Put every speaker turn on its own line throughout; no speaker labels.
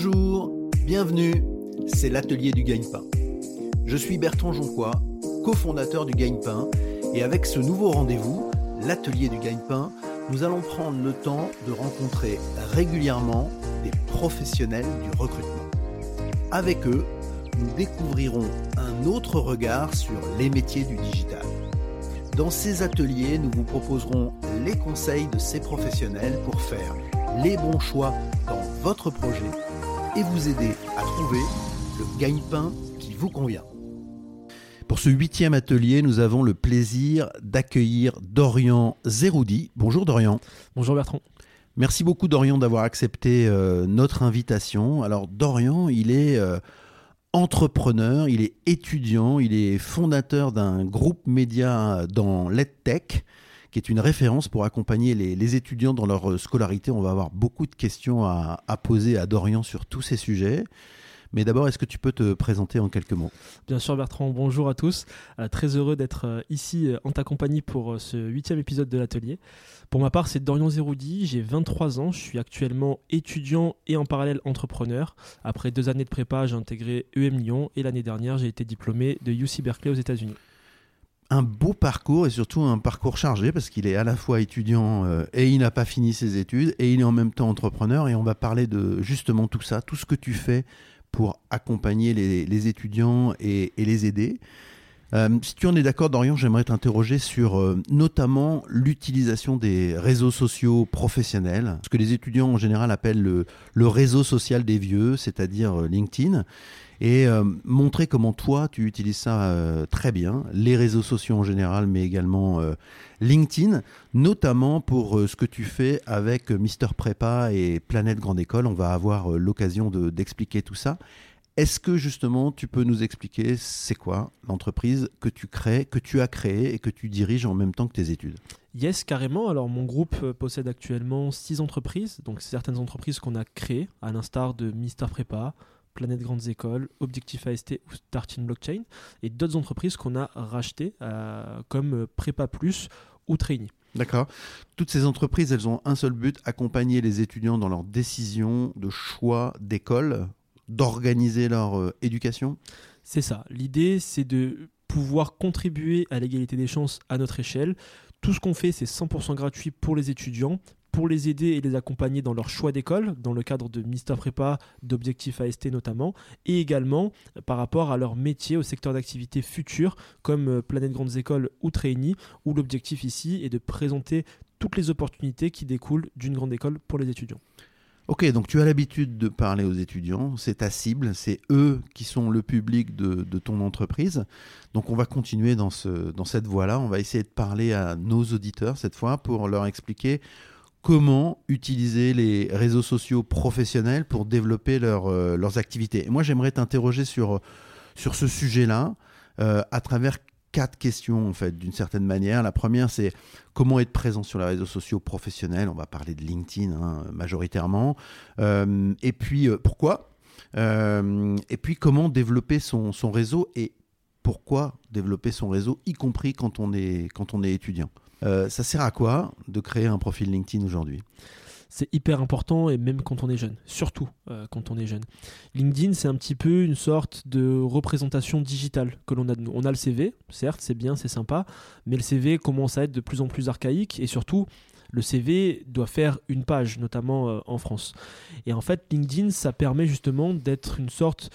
Bonjour, bienvenue, c'est l'atelier du gagne-pain. Je suis Bertrand Jonquois, cofondateur du gagne-pain, et avec ce nouveau rendez-vous, l'atelier du gagne-pain, nous allons prendre le temps de rencontrer régulièrement des professionnels du recrutement. Avec eux, nous découvrirons un autre regard sur les métiers du digital. Dans ces ateliers, nous vous proposerons les conseils de ces professionnels pour faire les bons choix dans votre projet et vous aider à trouver le gagne-pain qui vous convient. Pour ce huitième atelier, nous avons le plaisir d'accueillir Dorian Zeroudi. Bonjour Dorian.
Bonjour Bertrand.
Merci beaucoup Dorian d'avoir accepté euh, notre invitation. Alors Dorian, il est euh, entrepreneur, il est étudiant, il est fondateur d'un groupe média dans l'EdTech qui est une référence pour accompagner les, étudiants dans leur scolarité. On va avoir beaucoup de questions à, poser à Dorian sur tous ces sujets. Mais d'abord, est-ce que tu peux te présenter en quelques mots?
Bien sûr, Bertrand. Bonjour à tous. Euh, très heureux d'être euh, ici euh, en ta compagnie pour ce huitième épisode de l'atelier. Pour ma part, c'est Dorian Zeroudi. J'ai 23 ans. Je suis actuellement étudiant et en parallèle entrepreneur. Après deux années de prépa, j'ai intégré EM Lyon et l'année dernière, j'ai été diplômé de UC Berkeley aux États-Unis
un beau parcours et surtout un parcours chargé parce qu'il est à la fois étudiant et il n'a pas fini ses études et il est en même temps entrepreneur et on va parler de justement tout ça, tout ce que tu fais pour accompagner les, étudiants et, les aider. Euh, si tu en es d'accord, Dorian, j'aimerais t'interroger sur euh, notamment l'utilisation des réseaux sociaux professionnels, ce que les étudiants en général appellent le, réseau social des vieux, c'est-à-dire euh, LinkedIn et euh, montrer comment toi tu utilises ça euh, très bien, les réseaux sociaux en général, mais également euh, LinkedIn, notamment pour ce que tu fais avec Mister Prépa et Planète Grande École. On va avoir l'occasion d'expliquer tout ça. Est-ce que justement tu peux nous expliquer c'est quoi l'entreprise que tu crées, que tu as créée et que tu diriges en même temps que tes études?
Yes, carrément. Alors mon groupe possède actuellement six entreprises, donc certaines entreprises qu'on a créées, à l'instar de Mister Prépa, Planète Grandes Écoles, Objectif AST ou Starting Blockchain, et d'autres entreprises qu'on a rachetées euh, comme Prépa Plus ou Trainee.
D'accord. Toutes ces entreprises, elles ont un seul but, accompagner les étudiants dans leur décision de choix d'école, d'organiser leur euh, éducation?
C'est ça. L'idée, c'est de pouvoir contribuer à l'égalité des chances à notre échelle. Tout ce qu'on fait, c'est 100% gratuit pour les étudiants, pour les aider et les accompagner dans leur choix d'école, dans le cadre de Mister Prépa, d'Objectif AST notamment, et également par rapport à leur métier, au secteur d'activité futur, comme euh, Planète Grandes Écoles ou Trainee, où l'objectif ici est de présenter toutes les opportunités qui découlent d'une grande école pour les étudiants.
Ok, donc tu as l'habitude de parler aux étudiants, c'est ta cible, c'est eux qui sont le public de, ton entreprise. Donc on va continuer dans cette voie-là, on va essayer de parler à nos auditeurs cette fois pour leur expliquer comment utiliser les réseaux sociaux professionnels pour développer euh, leurs activités. moi, j'aimerais t'interroger sur, ce sujet-là euh, à travers quatre questions, en fait, d'une certaine manière. La première, c'est comment être présent sur les réseaux sociaux professionnels. On va parler de LinkedIn hein, majoritairement. Euh, et puis, pourquoi? Et puis, comment développer son, réseau et pourquoi développer son réseau, y compris quand on est étudiant? Euh, ça sert à quoi de créer un profil LinkedIn aujourd'hui?
C'est hyper important et même quand on est jeune, surtout euh, quand on est jeune. LinkedIn, c'est un petit peu une sorte de représentation digitale que l'on a de nous. On a le CV, certes, c'est bien, c'est sympa, mais le CV commence à être de plus en plus archaïque et surtout, le CV doit faire une page, notamment euh, en France. Et en fait, LinkedIn, ça permet justement d'être une sorte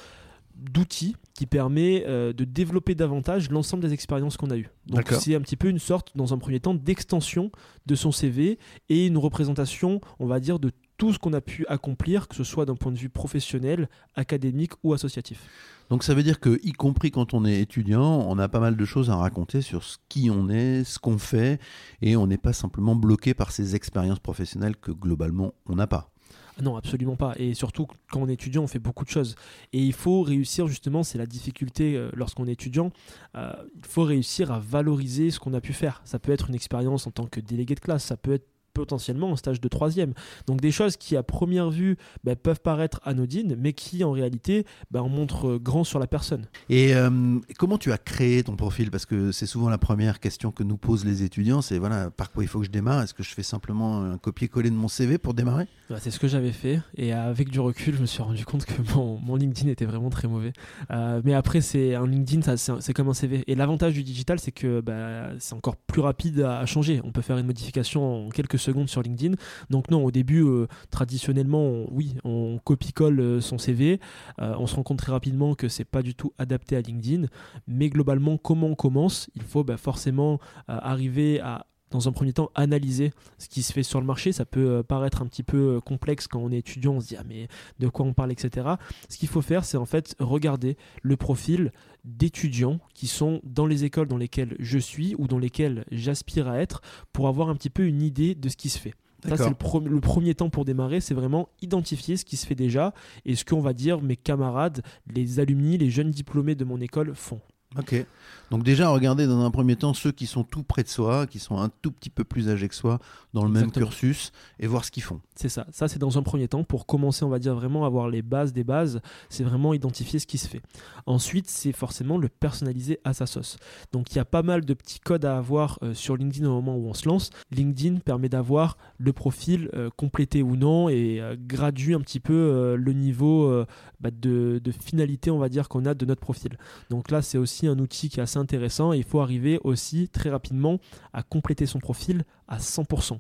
d'outil qui permet euh, de développer davantage l'ensemble des expériences qu'on a eues. Donc c'est un petit peu une sorte, dans un premier temps, d'extension de son CV et une représentation, on va dire, de tout ce qu'on a pu accomplir, que ce soit d'un point de vue professionnel, académique ou associatif.
Donc ça veut dire que, y compris quand on est étudiant, on a pas mal de choses à raconter sur ce qui on est, ce qu'on fait, et on n'est pas simplement bloqué par ces expériences professionnelles que globalement on n'a pas.
Non, absolument pas. Et surtout, quand on est étudiant, on fait beaucoup de choses. Et il faut réussir, justement, c'est la difficulté euh, lorsqu'on est étudiant, euh, il faut réussir à valoriser ce qu'on a pu faire. Ça peut être une expérience en tant que délégué de classe, ça peut être potentiellement en stage de troisième. Donc des choses qui à première vue bah, peuvent paraître anodines, mais qui en réalité bah, en montrent grand sur la personne.
Et euh, comment tu as créé ton profil? Parce que c'est souvent la première question que nous posent les étudiants, c'est voilà, par quoi il faut que je démarre? Est-ce que je fais simplement un copier-coller de mon CV pour démarrer?
Bah, C'est ce que j'avais fait, et avec du recul, je me suis rendu compte que mon, mon LinkedIn était vraiment très mauvais. Euh, mais après, c'est un LinkedIn, c'est comme un CV. Et l'avantage du digital, c'est que bah, c'est encore plus rapide à, changer. On peut faire une modification en quelques secondes sur LinkedIn. Donc non, au début, euh, traditionnellement, oui, on copie-colle euh, son CV. on se rend compte très rapidement que c'est pas du tout adapté à LinkedIn. Mais globalement, comment on commence? Il faut bah, forcément arriver à dans un premier temps, analyser ce qui se fait sur le marché. Ça peut euh, paraître un petit peu euh, complexe quand on est étudiant, on se dit ah mais de quoi on parle, etc. Ce qu'il faut faire, c'est en fait regarder le profil d'étudiants qui sont dans les écoles dans lesquelles je suis ou dans lesquelles j'aspire à être pour avoir un petit peu une idée de ce qui se fait. Ça, c'est le, le, premier temps pour démarrer, c'est vraiment identifier ce qui se fait déjà et ce qu'on va dire mes camarades, les alumni, les jeunes diplômés de mon école font.
Ok. Donc déjà, regarder dans un premier temps ceux qui sont tout près de soi, qui sont un tout petit peu plus âgés que soi, dans le même cursus, et voir ce qu'ils font.
C'est ça. Ça, c'est dans un premier temps pour commencer, on va dire vraiment avoir les bases des bases. C'est vraiment identifier ce qui se fait. Ensuite, c'est forcément le personnaliser à sa sauce. Donc il y a pas mal de petits codes à avoir euh, sur LinkedIn au moment où on se lance. LinkedIn permet d'avoir le profil euh, complété ou non et euh, graduer un petit peu le niveau bah, de, de finalité, on va dire, qu'on a de notre profil. Donc là, c'est aussi un outil qui est assez intéressant et il faut arriver aussi très rapidement à compléter son profil à 100%.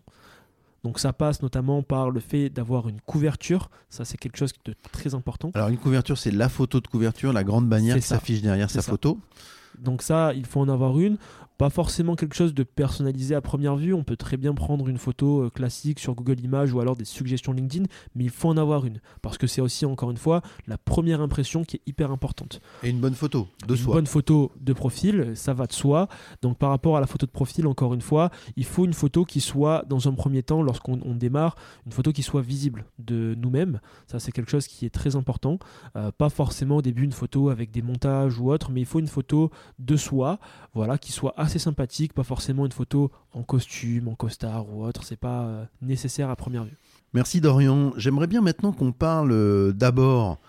Donc ça passe notamment par le fait d'avoir une couverture, ça c'est quelque chose de très important.
Alors une couverture c'est la photo de couverture, la grande bannière qui s'affiche derrière sa photo.
Donc ça, il faut en avoir une. Pas forcément quelque chose de personnalisé à première vue. On peut très bien prendre une photo euh, classique sur Google Images ou alors des suggestions LinkedIn, mais il faut en avoir une. Parce que c'est aussi, encore une fois, la première impression qui est hyper importante.
Et une bonne photo de
soi.
Une
bonne photo de profil, ça va de soi. Donc par rapport à la photo de profil, encore une fois, il faut une photo qui soit, dans un premier temps, lorsqu'on démarre, une photo qui soit visible de nous-mêmes. Ça, c'est quelque chose qui est très important. Euh, pas forcément au début une photo avec des montages ou autre, mais il faut une photo de soi, voilà, qui soit assez sympathique, pas forcément une photo en costume, en costard ou autre, c'est pas euh, nécessaire à première vue.
Merci Dorian. J'aimerais bien maintenant qu'on parle euh, d'abord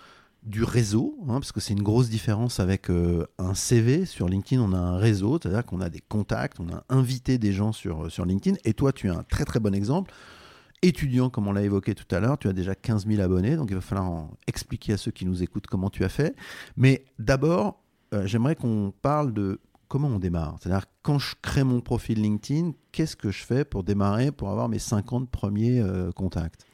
du réseau, hein, parce que c'est une grosse différence avec euh, un CV. Sur LinkedIn, on a un réseau, c'est-à-dire qu'on a des contacts, on a invité des gens sur, sur LinkedIn. Et toi, tu as un très très bon exemple. Étudiant, comme on l'a évoqué tout à l'heure, tu as déjà 15 000 abonnés, donc il va falloir expliquer à ceux qui nous écoutent comment tu as fait. Mais d'abord, j'aimerais qu'on parle de comment on démarre? C'est-à-dire, quand je crée mon profil LinkedIn, qu'est-ce que je fais pour démarrer, pour avoir mes 50 premiers euh, contacts?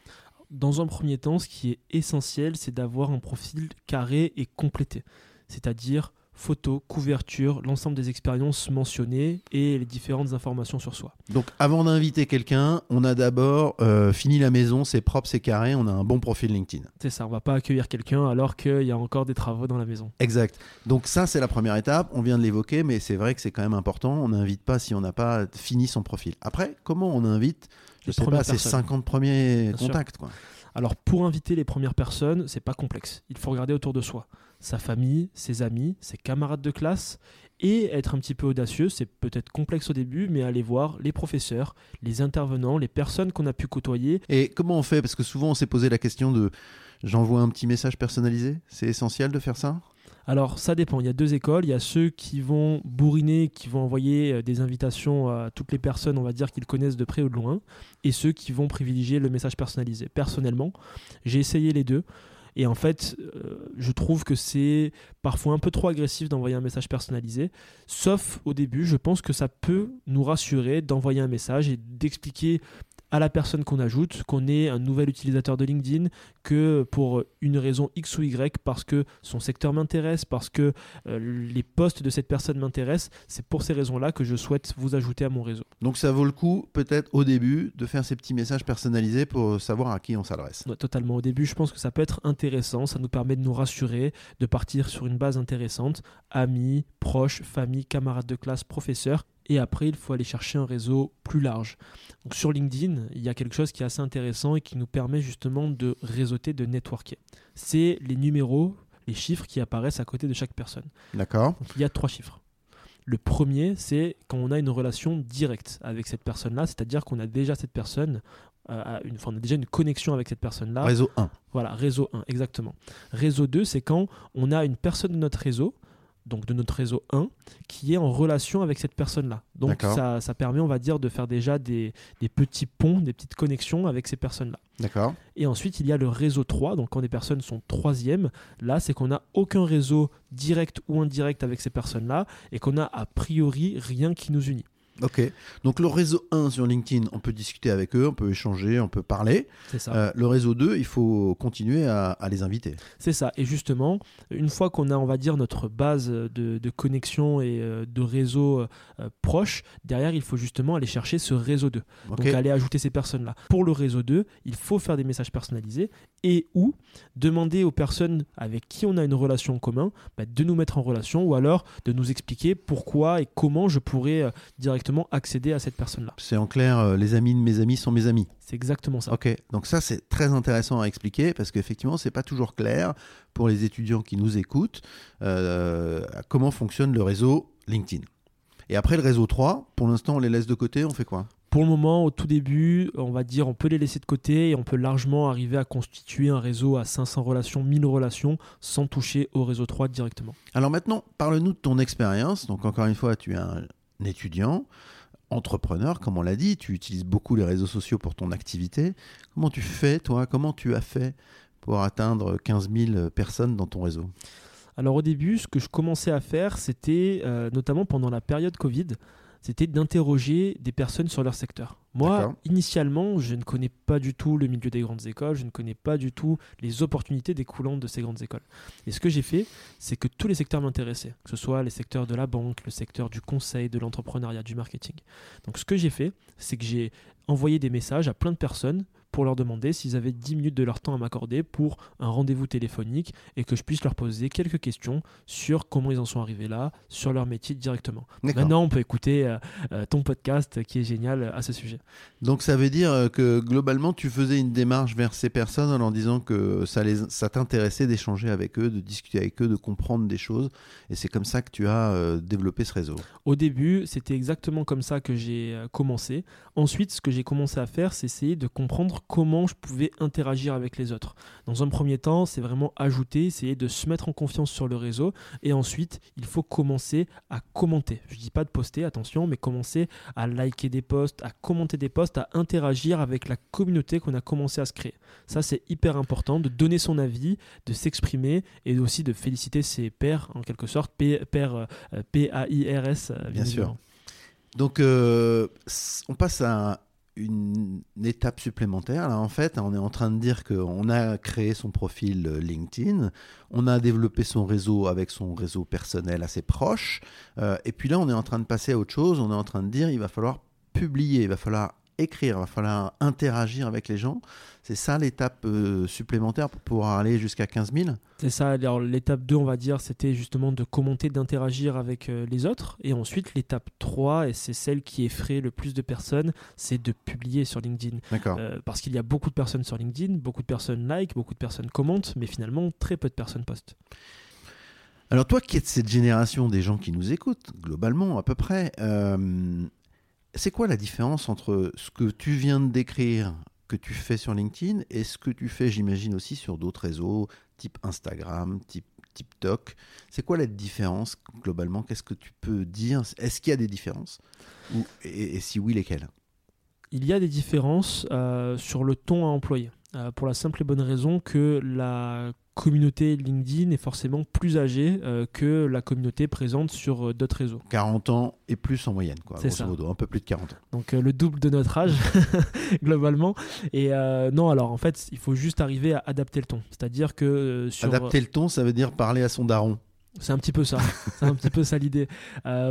Dans un premier temps, ce qui est essentiel, c'est d'avoir un profil carré et complété. C'est-à-dire photos, couverture, l'ensemble des expériences mentionnées et les différentes informations sur soi.
Donc avant d'inviter quelqu'un, on a d'abord euh, fini la maison, c'est propre, c'est carré, on a un bon profil LinkedIn.
C'est ça, on va pas accueillir quelqu'un alors qu'il y a encore des travaux dans la maison.
Exact. Donc ça c'est la première étape, on vient de l'évoquer, mais c'est vrai que c'est quand même important, on n'invite pas si on n'a pas fini son profil. Après, comment on invite je sais pas, ces 50 premiers contacts quoi.
Alors pour inviter les premières personnes, c'est pas complexe. Il faut regarder autour de soi. Sa famille, ses amis, ses camarades de classe, et être un petit peu audacieux, c'est peut-être complexe au début, mais aller voir les professeurs, les intervenants, les personnes qu'on a pu côtoyer.
Et comment on fait? Parce que souvent on s'est posé la question de j'envoie un petit message personnalisé, c'est essentiel de faire ça?
Alors ça dépend, il y a deux écoles, il y a ceux qui vont bourriner, qui vont envoyer euh, des invitations à toutes les personnes, on va dire, qu'ils connaissent de près ou de loin, et ceux qui vont privilégier le message personnalisé. Personnellement, j'ai essayé les deux. Et en fait, euh, je trouve que c'est parfois un peu trop agressif d'envoyer un message personnalisé. Sauf au début, je pense que ça peut nous rassurer d'envoyer un message et d'expliquer à la personne qu'on ajoute, qu'on est un nouvel utilisateur de LinkedIn, que pour une raison X ou Y, parce que son secteur m'intéresse, parce que euh, les posts de cette personne m'intéressent, c'est pour ces raisons-là que je souhaite vous ajouter à mon réseau.
Donc ça vaut le coup peut-être au début de faire ces petits messages personnalisés pour savoir à qui on s'adresse.
totalement. Au début, je pense que ça peut être intéressant, ça nous permet de nous rassurer, de partir sur une base intéressante, amis, proches, famille, camarades de classe, professeurs, et après, il faut aller chercher un réseau plus large. Donc sur LinkedIn, il y a quelque chose qui est assez intéressant et qui nous permet justement de réseauter, de networker. C'est les numéros, les chiffres qui apparaissent à côté de chaque personne.
D'accord.
il y a trois chiffres. Le premier, c'est quand on a une relation directe avec cette personne-là, c'est-à-dire qu'on a déjà cette personne, euh, une, enfin, on a déjà une connexion avec cette personne-là.
Réseau 1.
Voilà, réseau 1, exactement. Réseau 2, c'est quand on a une personne de notre réseau donc de notre réseau 1, qui est en relation avec cette personne-là. Donc ça, ça, permet, on va dire, de faire déjà des, des petits ponts, des petites connexions avec ces personnes-là.
D'accord.
Et ensuite, il y a le réseau 3, donc quand des personnes sont troisième, là, c'est qu'on n'a aucun réseau direct ou indirect avec ces personnes-là, et qu'on a a priori rien qui nous unit.
Ok. Donc le réseau 1 sur LinkedIn, on peut discuter avec eux, on peut échanger, on peut parler.
C'est ça.
Euh, le réseau 2, il faut continuer à, les inviter.
C'est ça. Et justement, une fois qu'on a, on va dire, notre base de, connexion et euh, de réseau euh, proche, derrière, il faut justement aller chercher ce réseau 2. Donc aller ajouter ces personnes-là. Pour le réseau 2, il faut faire des messages personnalisés et ou demander aux personnes avec qui on a une relation en commun bah, de nous mettre en relation ou alors de nous expliquer pourquoi et comment je pourrais directement accéder à cette personne-là.
C'est en clair, euh, les amis de mes amis sont mes amis.
C'est exactement ça.
Ok, donc ça c'est très intéressant à expliquer parce qu'effectivement c'est pas toujours clair pour les étudiants qui nous écoutent euh, comment fonctionne le réseau LinkedIn. Et après le réseau 3, pour l'instant on les laisse de côté, on fait quoi?
Pour le moment, au tout début, on va dire, on peut les laisser de côté et on peut largement arriver à constituer un réseau à 500 relations, 1000 relations, sans toucher au réseau 3 directement.
Alors maintenant, parle-nous de ton expérience. Donc encore une fois, tu es un étudiant, entrepreneur, comme on l'a dit, tu utilises beaucoup les réseaux sociaux pour ton activité. Comment tu fais, toi? Comment tu as fait pour atteindre 15 000 personnes dans ton réseau?
Alors au début, ce que je commençais à faire, c'était euh, notamment pendant la période Covid, c'était d'interroger des personnes sur leur secteur. Moi, initialement, je ne connais pas du tout le milieu des grandes écoles, je ne connais pas du tout les opportunités découlant de ces grandes écoles. Et ce que j'ai fait, c'est que tous les secteurs m'intéressaient, que ce soit les secteurs de la banque, le secteur du conseil, de l'entrepreneuriat, du marketing. Donc ce que j'ai fait, c'est que j'ai envoyé des messages à plein de personnes pour leur demander s'ils avaient 10 minutes de leur temps à m'accorder pour un rendez-vous téléphonique et que je puisse leur poser quelques questions sur comment ils en sont arrivés là, sur leur métier directement. Maintenant, on peut écouter euh, euh, ton podcast qui est génial à ce sujet.
Donc ça veut dire euh, que globalement, tu faisais une démarche vers ces personnes en leur disant que ça, les, ça t'intéressait d'échanger avec eux, de discuter avec eux, de comprendre des choses. Et c'est comme ça que tu as développé ce réseau.
Au début, c'était exactement comme ça que j'ai commencé. Ensuite, ce que j'ai commencé à faire, c'est essayer de comprendre comment je pouvais interagir avec les autres. Dans un premier temps, c'est vraiment ajouter, essayer de se mettre en confiance sur le réseau. Et ensuite, il faut commencer à commenter. Je ne dis pas de poster, attention, mais commencer à liker des posts, à commenter des posts, à interagir avec la communauté qu'on a commencé à se créer. Ça, c'est hyper important de donner son avis, de s'exprimer et aussi de féliciter ses pairs, en quelque sorte, pairs, P-A-I-R-S,
euh, bien, sûr. Donc, euh, on passe à une, étape supplémentaire. Là, en fait, on est en train de dire qu'on a créé son profil euh, LinkedIn, on a développé son réseau avec son réseau personnel assez proche, euh, et puis là, on est en train de passer à autre chose. On est en train de dire il va falloir publier, il va falloir écrire, il va falloir interagir avec les gens. C'est ça l'étape euh, supplémentaire pour pouvoir aller jusqu'à 15 000
C'est ça. Alors, l'étape 2, on va dire, c'était justement de commenter, d'interagir avec euh, les autres. Et ensuite, l'étape 3, et c'est celle qui effraie le plus de personnes, c'est de publier sur LinkedIn.
D'accord. Euh,
parce qu'il y a beaucoup de personnes sur LinkedIn, beaucoup de personnes like, beaucoup de personnes commentent, mais finalement, très peu de personnes postent.
Alors toi qui es de cette génération des gens qui nous écoutent, globalement à peu près, c'est quoi la différence entre ce que tu viens de décrire, que tu fais sur LinkedIn, et ce que tu fais, j'imagine, aussi sur d'autres réseaux, type Instagram, type TikTok? C'est quoi la différence globalement? Qu'est-ce que tu peux dire? Est-ce qu'il y a des différences? Et, si oui, lesquelles?
Il y a des différences euh, sur le ton à employer. Euh, pour la simple et bonne raison que la communauté LinkedIn est forcément plus âgée euh, que la communauté présente sur euh, d'autres réseaux.
40 ans et plus en moyenne, quoi, grosso modo, un peu plus de 40 ans.
Donc le double de notre âge, globalement. Et non, alors en fait, il faut juste arriver à adapter le ton. C'est-à-dire que sur...
Adapter le ton, ça veut dire parler à son daron.
C'est un petit peu ça. C'est un petit peu ça l'idée.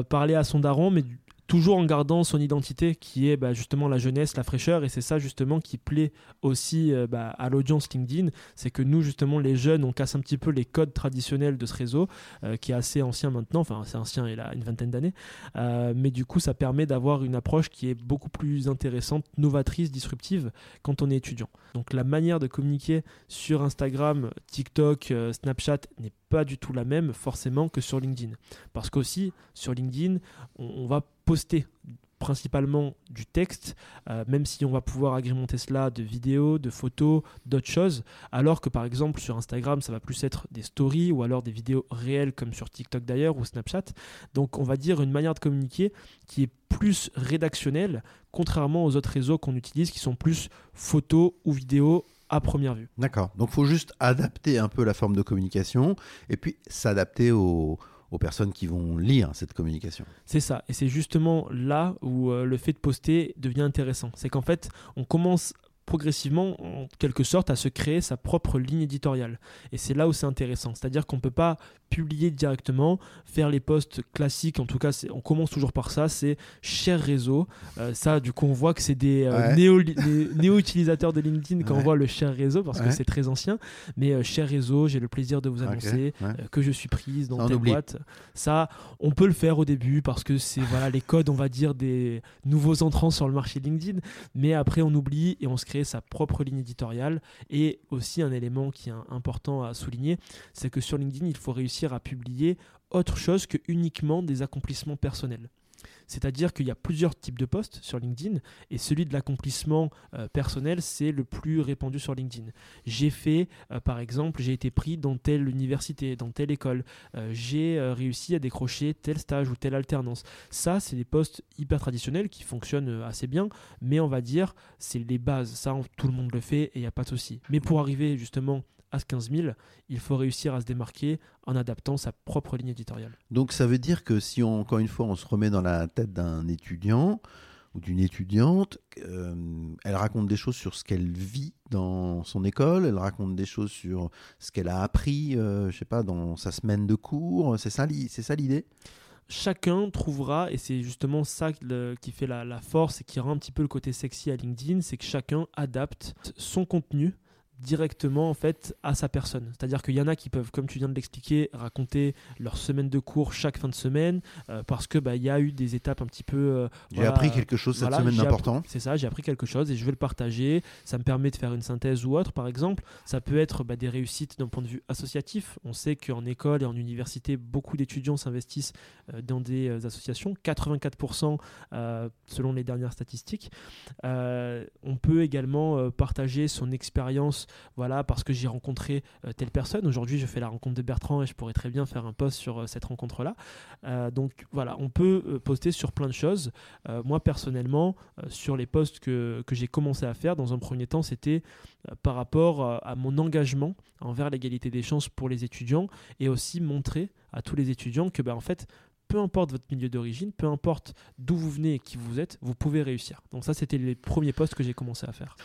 parler à son daron, mais toujours en gardant son identité qui est bah, justement la jeunesse, la fraîcheur, et c'est ça justement qui plaît aussi euh, bah, à l'audience LinkedIn, c'est que nous justement les jeunes, on casse un petit peu les codes traditionnels de ce réseau, euh, qui est assez ancien maintenant, enfin c'est ancien, il a une vingtaine d'années, euh, mais du coup ça permet d'avoir une approche qui est beaucoup plus intéressante, novatrice, disruptive quand on est étudiant. Donc la manière de communiquer sur Instagram, TikTok, Snapchat n'est pas du tout la même forcément que sur LinkedIn. Parce qu'aussi, sur LinkedIn, on, va poster principalement du texte, euh, même si on va pouvoir agrémenter cela de vidéos, de photos, d'autres choses, alors que par exemple sur Instagram, ça va plus être des stories ou alors des vidéos réelles comme sur TikTok d'ailleurs ou Snapchat. Donc on va dire une manière de communiquer qui est plus rédactionnelle, contrairement aux autres réseaux qu'on utilise qui sont plus photos ou vidéos à première vue.
D'accord. Donc il faut juste adapter un peu la forme de communication et puis s'adapter aux, personnes qui vont lire cette communication.
C'est ça, et c'est justement là où euh, le fait de poster devient intéressant. C'est qu'en fait, on commence progressivement, en quelque sorte, à se créer sa propre ligne éditoriale. Et c'est là où c'est intéressant. C'est-à-dire qu'on ne peut pas publier directement, faire les posts classiques, en tout cas, on commence toujours par ça, c'est cher réseau. Euh, ça, du coup, on voit que c'est des euh, néo-utilisateurs de LinkedIn quand on voit le cher réseau, parce que c'est très ancien. Mais euh, cher réseau, j'ai le plaisir de vous annoncer que je suis prise dans telle boîte. Ça, on peut le faire au début, parce que c'est voilà, les codes, on va dire, des nouveaux entrants sur le marché LinkedIn. Mais après, on oublie et on se crée sa propre ligne éditoriale. Et aussi, un élément qui est important à souligner, c'est que sur LinkedIn, il faut réussir à publier autre chose que uniquement des accomplissements personnels. C'est-à-dire qu'il y a plusieurs types de posts sur LinkedIn et celui de l'accomplissement euh, personnel, c'est le plus répandu sur LinkedIn. J'ai fait, euh, par exemple, j'ai été pris dans telle université, dans telle école, euh, j'ai réussi à décrocher tel stage ou telle alternance. Ça, c'est des posts hyper traditionnels qui fonctionnent assez bien, mais on va dire, c'est les bases. Ça, tout le monde le fait et il n'y a pas de souci. Mais pour arriver justement à ce 15 000, il faut réussir à se démarquer en adaptant sa propre ligne éditoriale.
Donc ça veut dire que si on, encore une fois on se remet dans la tête d'un étudiant ou d'une étudiante, euh, elle raconte des choses sur ce qu'elle vit dans son école, elle raconte des choses sur ce qu'elle a appris, euh, je sais pas, dans sa semaine de cours, c'est ça, c'est ça l'idée?
Chacun trouvera, et c'est justement ça qui fait la, la, force et qui rend un petit peu le côté sexy à LinkedIn, c'est que chacun adapte son contenu directement en fait à sa personne. C'est-à-dire qu'il y en a qui peuvent, comme tu viens de l'expliquer, raconter leur semaine de cours chaque fin de semaine euh, parce que bah il y a eu des étapes un petit peu. Euh,
j'ai appris quelque chose cette semaine d'important.
C'est ça, j'ai appris quelque chose et je vais le partager. Ça me permet de faire une synthèse ou autre, par exemple. Ça peut être bah, des réussites d'un point de vue associatif. On sait qu'en école et en université, beaucoup d'étudiants s'investissent euh, dans des associations. 84% selon les dernières statistiques. on peut également partager son expérience voilà, parce que j'ai rencontré euh, telle personne. Aujourd'hui, je fais la rencontre de Bertrand et je pourrais très bien faire un post sur euh, cette rencontre-là. Euh, donc voilà, on peut poster sur plein de choses. moi, personnellement, sur les posts que, que j'ai commencé à faire, dans un premier temps, c'était par rapport à mon engagement envers l'égalité des chances pour les étudiants et aussi montrer à tous les étudiants que, bah, en fait, peu importe votre milieu d'origine, peu importe d'où vous venez et qui vous êtes, vous pouvez réussir. Donc ça, c'était les premiers posts que j'ai commencé à faire.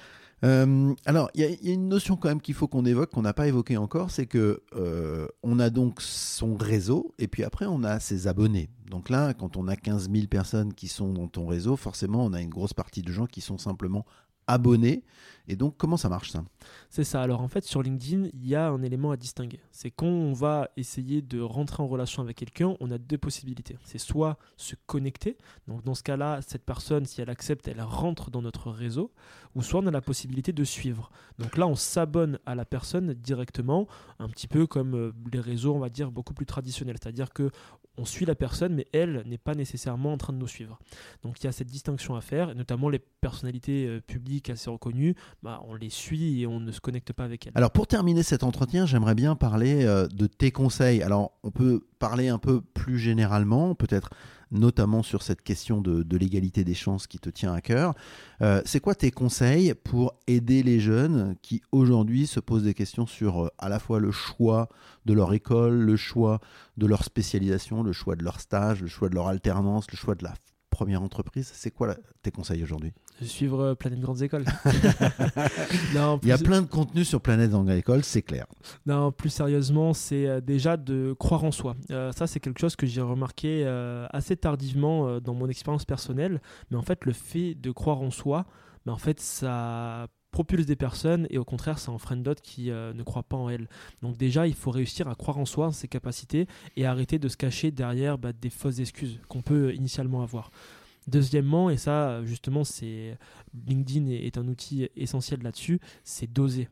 Euh, alors, il y, a une notion quand même qu'il faut qu'on évoque, qu'on n'a pas évoqué encore, c'est que euh, on a donc son réseau, et puis après on a ses abonnés. Donc là, quand on a 15 000 personnes qui sont dans ton réseau, forcément, on a une grosse partie de gens qui sont simplement abonnés. Et donc, comment ça marche ça?
C'est ça. Alors, en fait, sur LinkedIn, il y a un élément à distinguer. C'est quand on va essayer de rentrer en relation avec quelqu'un, on a deux possibilités. C'est soit se connecter. Donc, dans ce cas-là, cette personne, si elle accepte, elle rentre dans notre réseau. Ou soit on a la possibilité de suivre. Donc là, on s'abonne à la personne directement, un petit peu comme euh, les réseaux, on va dire, beaucoup plus traditionnels. C'est-à-dire que on suit la personne, mais elle n'est pas nécessairement en train de nous suivre. Donc il y a cette distinction à faire, et notamment les personnalités euh, publiques assez reconnues, bah, on les suit et on ne se connecte pas avec elles.
Alors pour terminer cet entretien, j'aimerais bien parler euh, de tes conseils. Alors on peut parler un peu plus généralement, peut-être notamment sur cette question de, l'égalité des chances qui te tient à cœur. Euh, c'est quoi tes conseils pour aider les jeunes qui aujourd'hui se posent des questions sur euh, à la fois le choix de leur école, le choix de leur spécialisation, le choix de leur stage, le choix de leur alternance, le choix de la première entreprise, c'est quoi tes conseils aujourd'hui?
Suivre euh, Planète Grandes Écoles.
non, Il y a plein de contenu sur Planète Grandes Écoles, c'est clair.
Non, plus sérieusement, c'est euh, déjà de croire en soi. Euh, ça, c'est quelque chose que j'ai remarqué assez tardivement dans mon expérience personnelle. Mais en fait, le fait de croire en soi, mais en fait, ça propulse des personnes et au contraire ça en freine d'autres qui euh, ne croient pas en elles. Donc déjà il faut réussir à croire en soi, en ses capacités et arrêter de se cacher derrière bah, des fausses excuses qu'on peut initialement avoir. Deuxièmement, et ça justement c'est LinkedIn est un outil essentiel là-dessus, c'est d'oser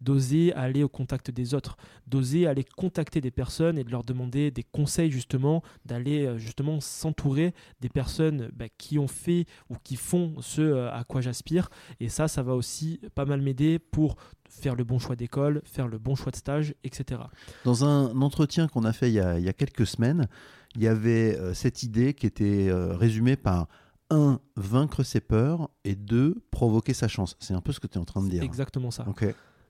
d'oser aller au contact des autres, d'oser aller contacter des personnes et de leur demander des conseils justement, d'aller euh, justement s'entourer des personnes bah, qui ont fait ou qui font ce euh, à quoi j'aspire. Et ça, ça va aussi pas mal m'aider pour faire le bon choix d'école, faire le bon choix de stage, etc.
Dans un entretien qu'on a fait il y a, quelques semaines, il y avait euh, cette idée qui était résumée par un, vaincre ses peurs et deux, provoquer sa chance. C'est un peu ce que tu es en train de dire.
Exactement ça.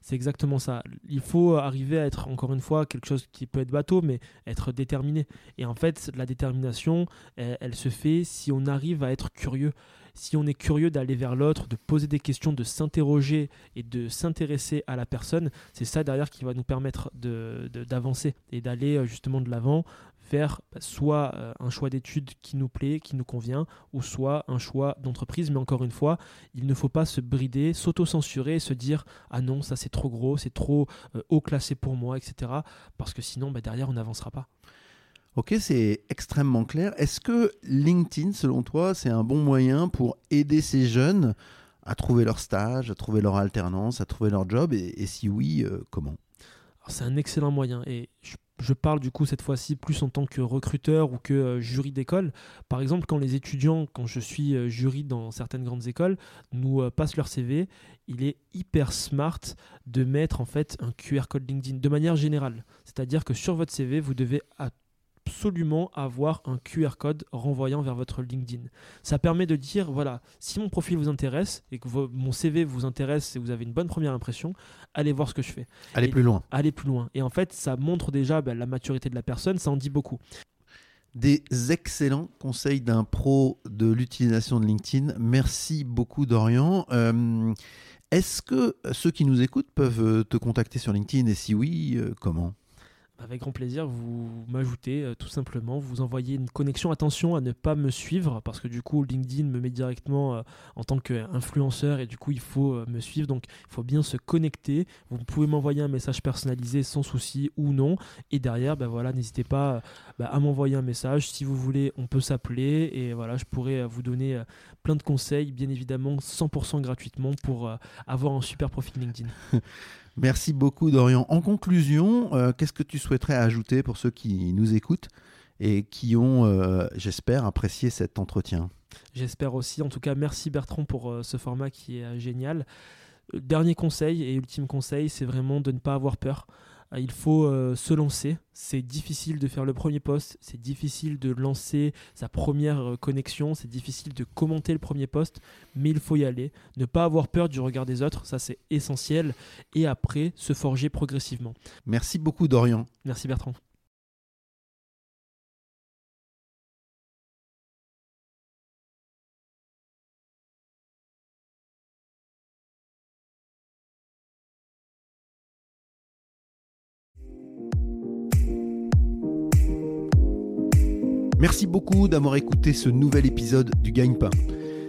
C'est exactement ça. Il faut arriver à être, encore une fois, quelque chose qui peut être bateau, mais être déterminé. Et en fait, la détermination, elle, se fait si on arrive à être curieux. Si on est curieux d'aller vers l'autre, de poser des questions, de s'interroger et de s'intéresser à la personne, c'est ça derrière qui va nous permettre d'avancer de, et d'aller euh, justement de l'avant faire bah, soit euh, un choix d'études qui nous plaît, qui nous convient, ou soit un choix d'entreprise. Mais encore une fois, il ne faut pas se brider, s'auto-censurer et se dire Ah non, ça c'est trop gros, c'est trop euh, haut classé pour moi, etc. Parce que sinon, bah, derrière, on n'avancera pas.
Ok, c'est extrêmement clair. Est-ce que LinkedIn, selon toi, c'est un bon moyen pour aider ces jeunes à trouver leur stage, à trouver leur alternance, à trouver leur job? Et, si oui, euh, comment?
C'est un excellent moyen et je je parle du coup cette fois-ci plus en tant que recruteur ou que euh, jury d'école. Par exemple, quand les étudiants, quand je suis euh, jury dans certaines grandes écoles, nous euh, passent leur CV, il est hyper smart de mettre en fait un QR code LinkedIn de manière générale. C'est-à-dire que sur votre CV, vous devez absolument avoir un QR code renvoyant vers votre LinkedIn. Ça permet de dire, voilà, si mon profil vous intéresse et que mon CV vous intéresse et vous avez une bonne première impression, allez voir ce que je fais.
Allez plus loin.
Allez plus loin. Et en fait, ça montre déjà ben, la maturité de la personne, ça en dit beaucoup.
Des excellents conseils d'un pro de l'utilisation de LinkedIn. Merci beaucoup Dorian. Euh, est-ce que ceux qui nous écoutent peuvent te contacter sur LinkedIn? Et si oui, euh, comment?
Avec grand plaisir, vous m'ajoutez euh, tout simplement, vous envoyez une connexion. Attention à ne pas me suivre parce que du coup LinkedIn me met directement euh, en tant qu'influenceur et du coup il faut euh, me suivre. Donc il faut bien se connecter. Vous pouvez m'envoyer un message personnalisé sans souci ou non. Et derrière, ben voilà, n'hésitez pas bah, à m'envoyer un message. Si vous voulez, on peut s'appeler et voilà, je pourrais vous donner plein de conseils, bien évidemment 100% gratuitement pour avoir un super profil LinkedIn.
Merci beaucoup Dorian. En conclusion, euh, qu'est-ce que tu souhaiterais ajouter pour ceux qui nous écoutent et qui ont, euh, j'espère, apprécié cet entretien?
J'espère aussi. En tout cas, merci Bertrand pour euh, ce format qui est génial. Dernier conseil et ultime conseil, c'est vraiment de ne pas avoir peur. Euh, il faut euh, se lancer. C'est difficile de faire le premier post, c'est difficile de lancer sa première euh, connexion, c'est difficile de commenter le premier post, mais il faut y aller. Ne pas avoir peur du regard des autres, ça c'est essentiel. Et après, se forger progressivement.
Merci beaucoup Dorian.
Merci Bertrand.
Merci beaucoup d'avoir écouté ce nouvel épisode du Gagne-Pain.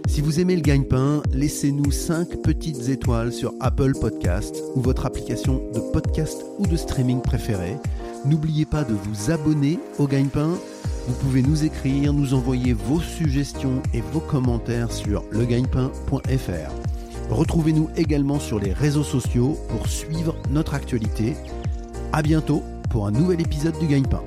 Si vous aimez le gagne-pain, laissez-nous 5 petites étoiles sur Apple Podcast ou votre application de podcast ou de streaming préférée. N'oubliez pas de vous abonner au gagne-pain. Vous pouvez nous écrire, nous envoyer vos suggestions et vos commentaires sur legagnepain.fr. Retrouvez-nous également sur les réseaux sociaux pour suivre notre actualité. À bientôt pour un nouvel épisode du gagne-pain.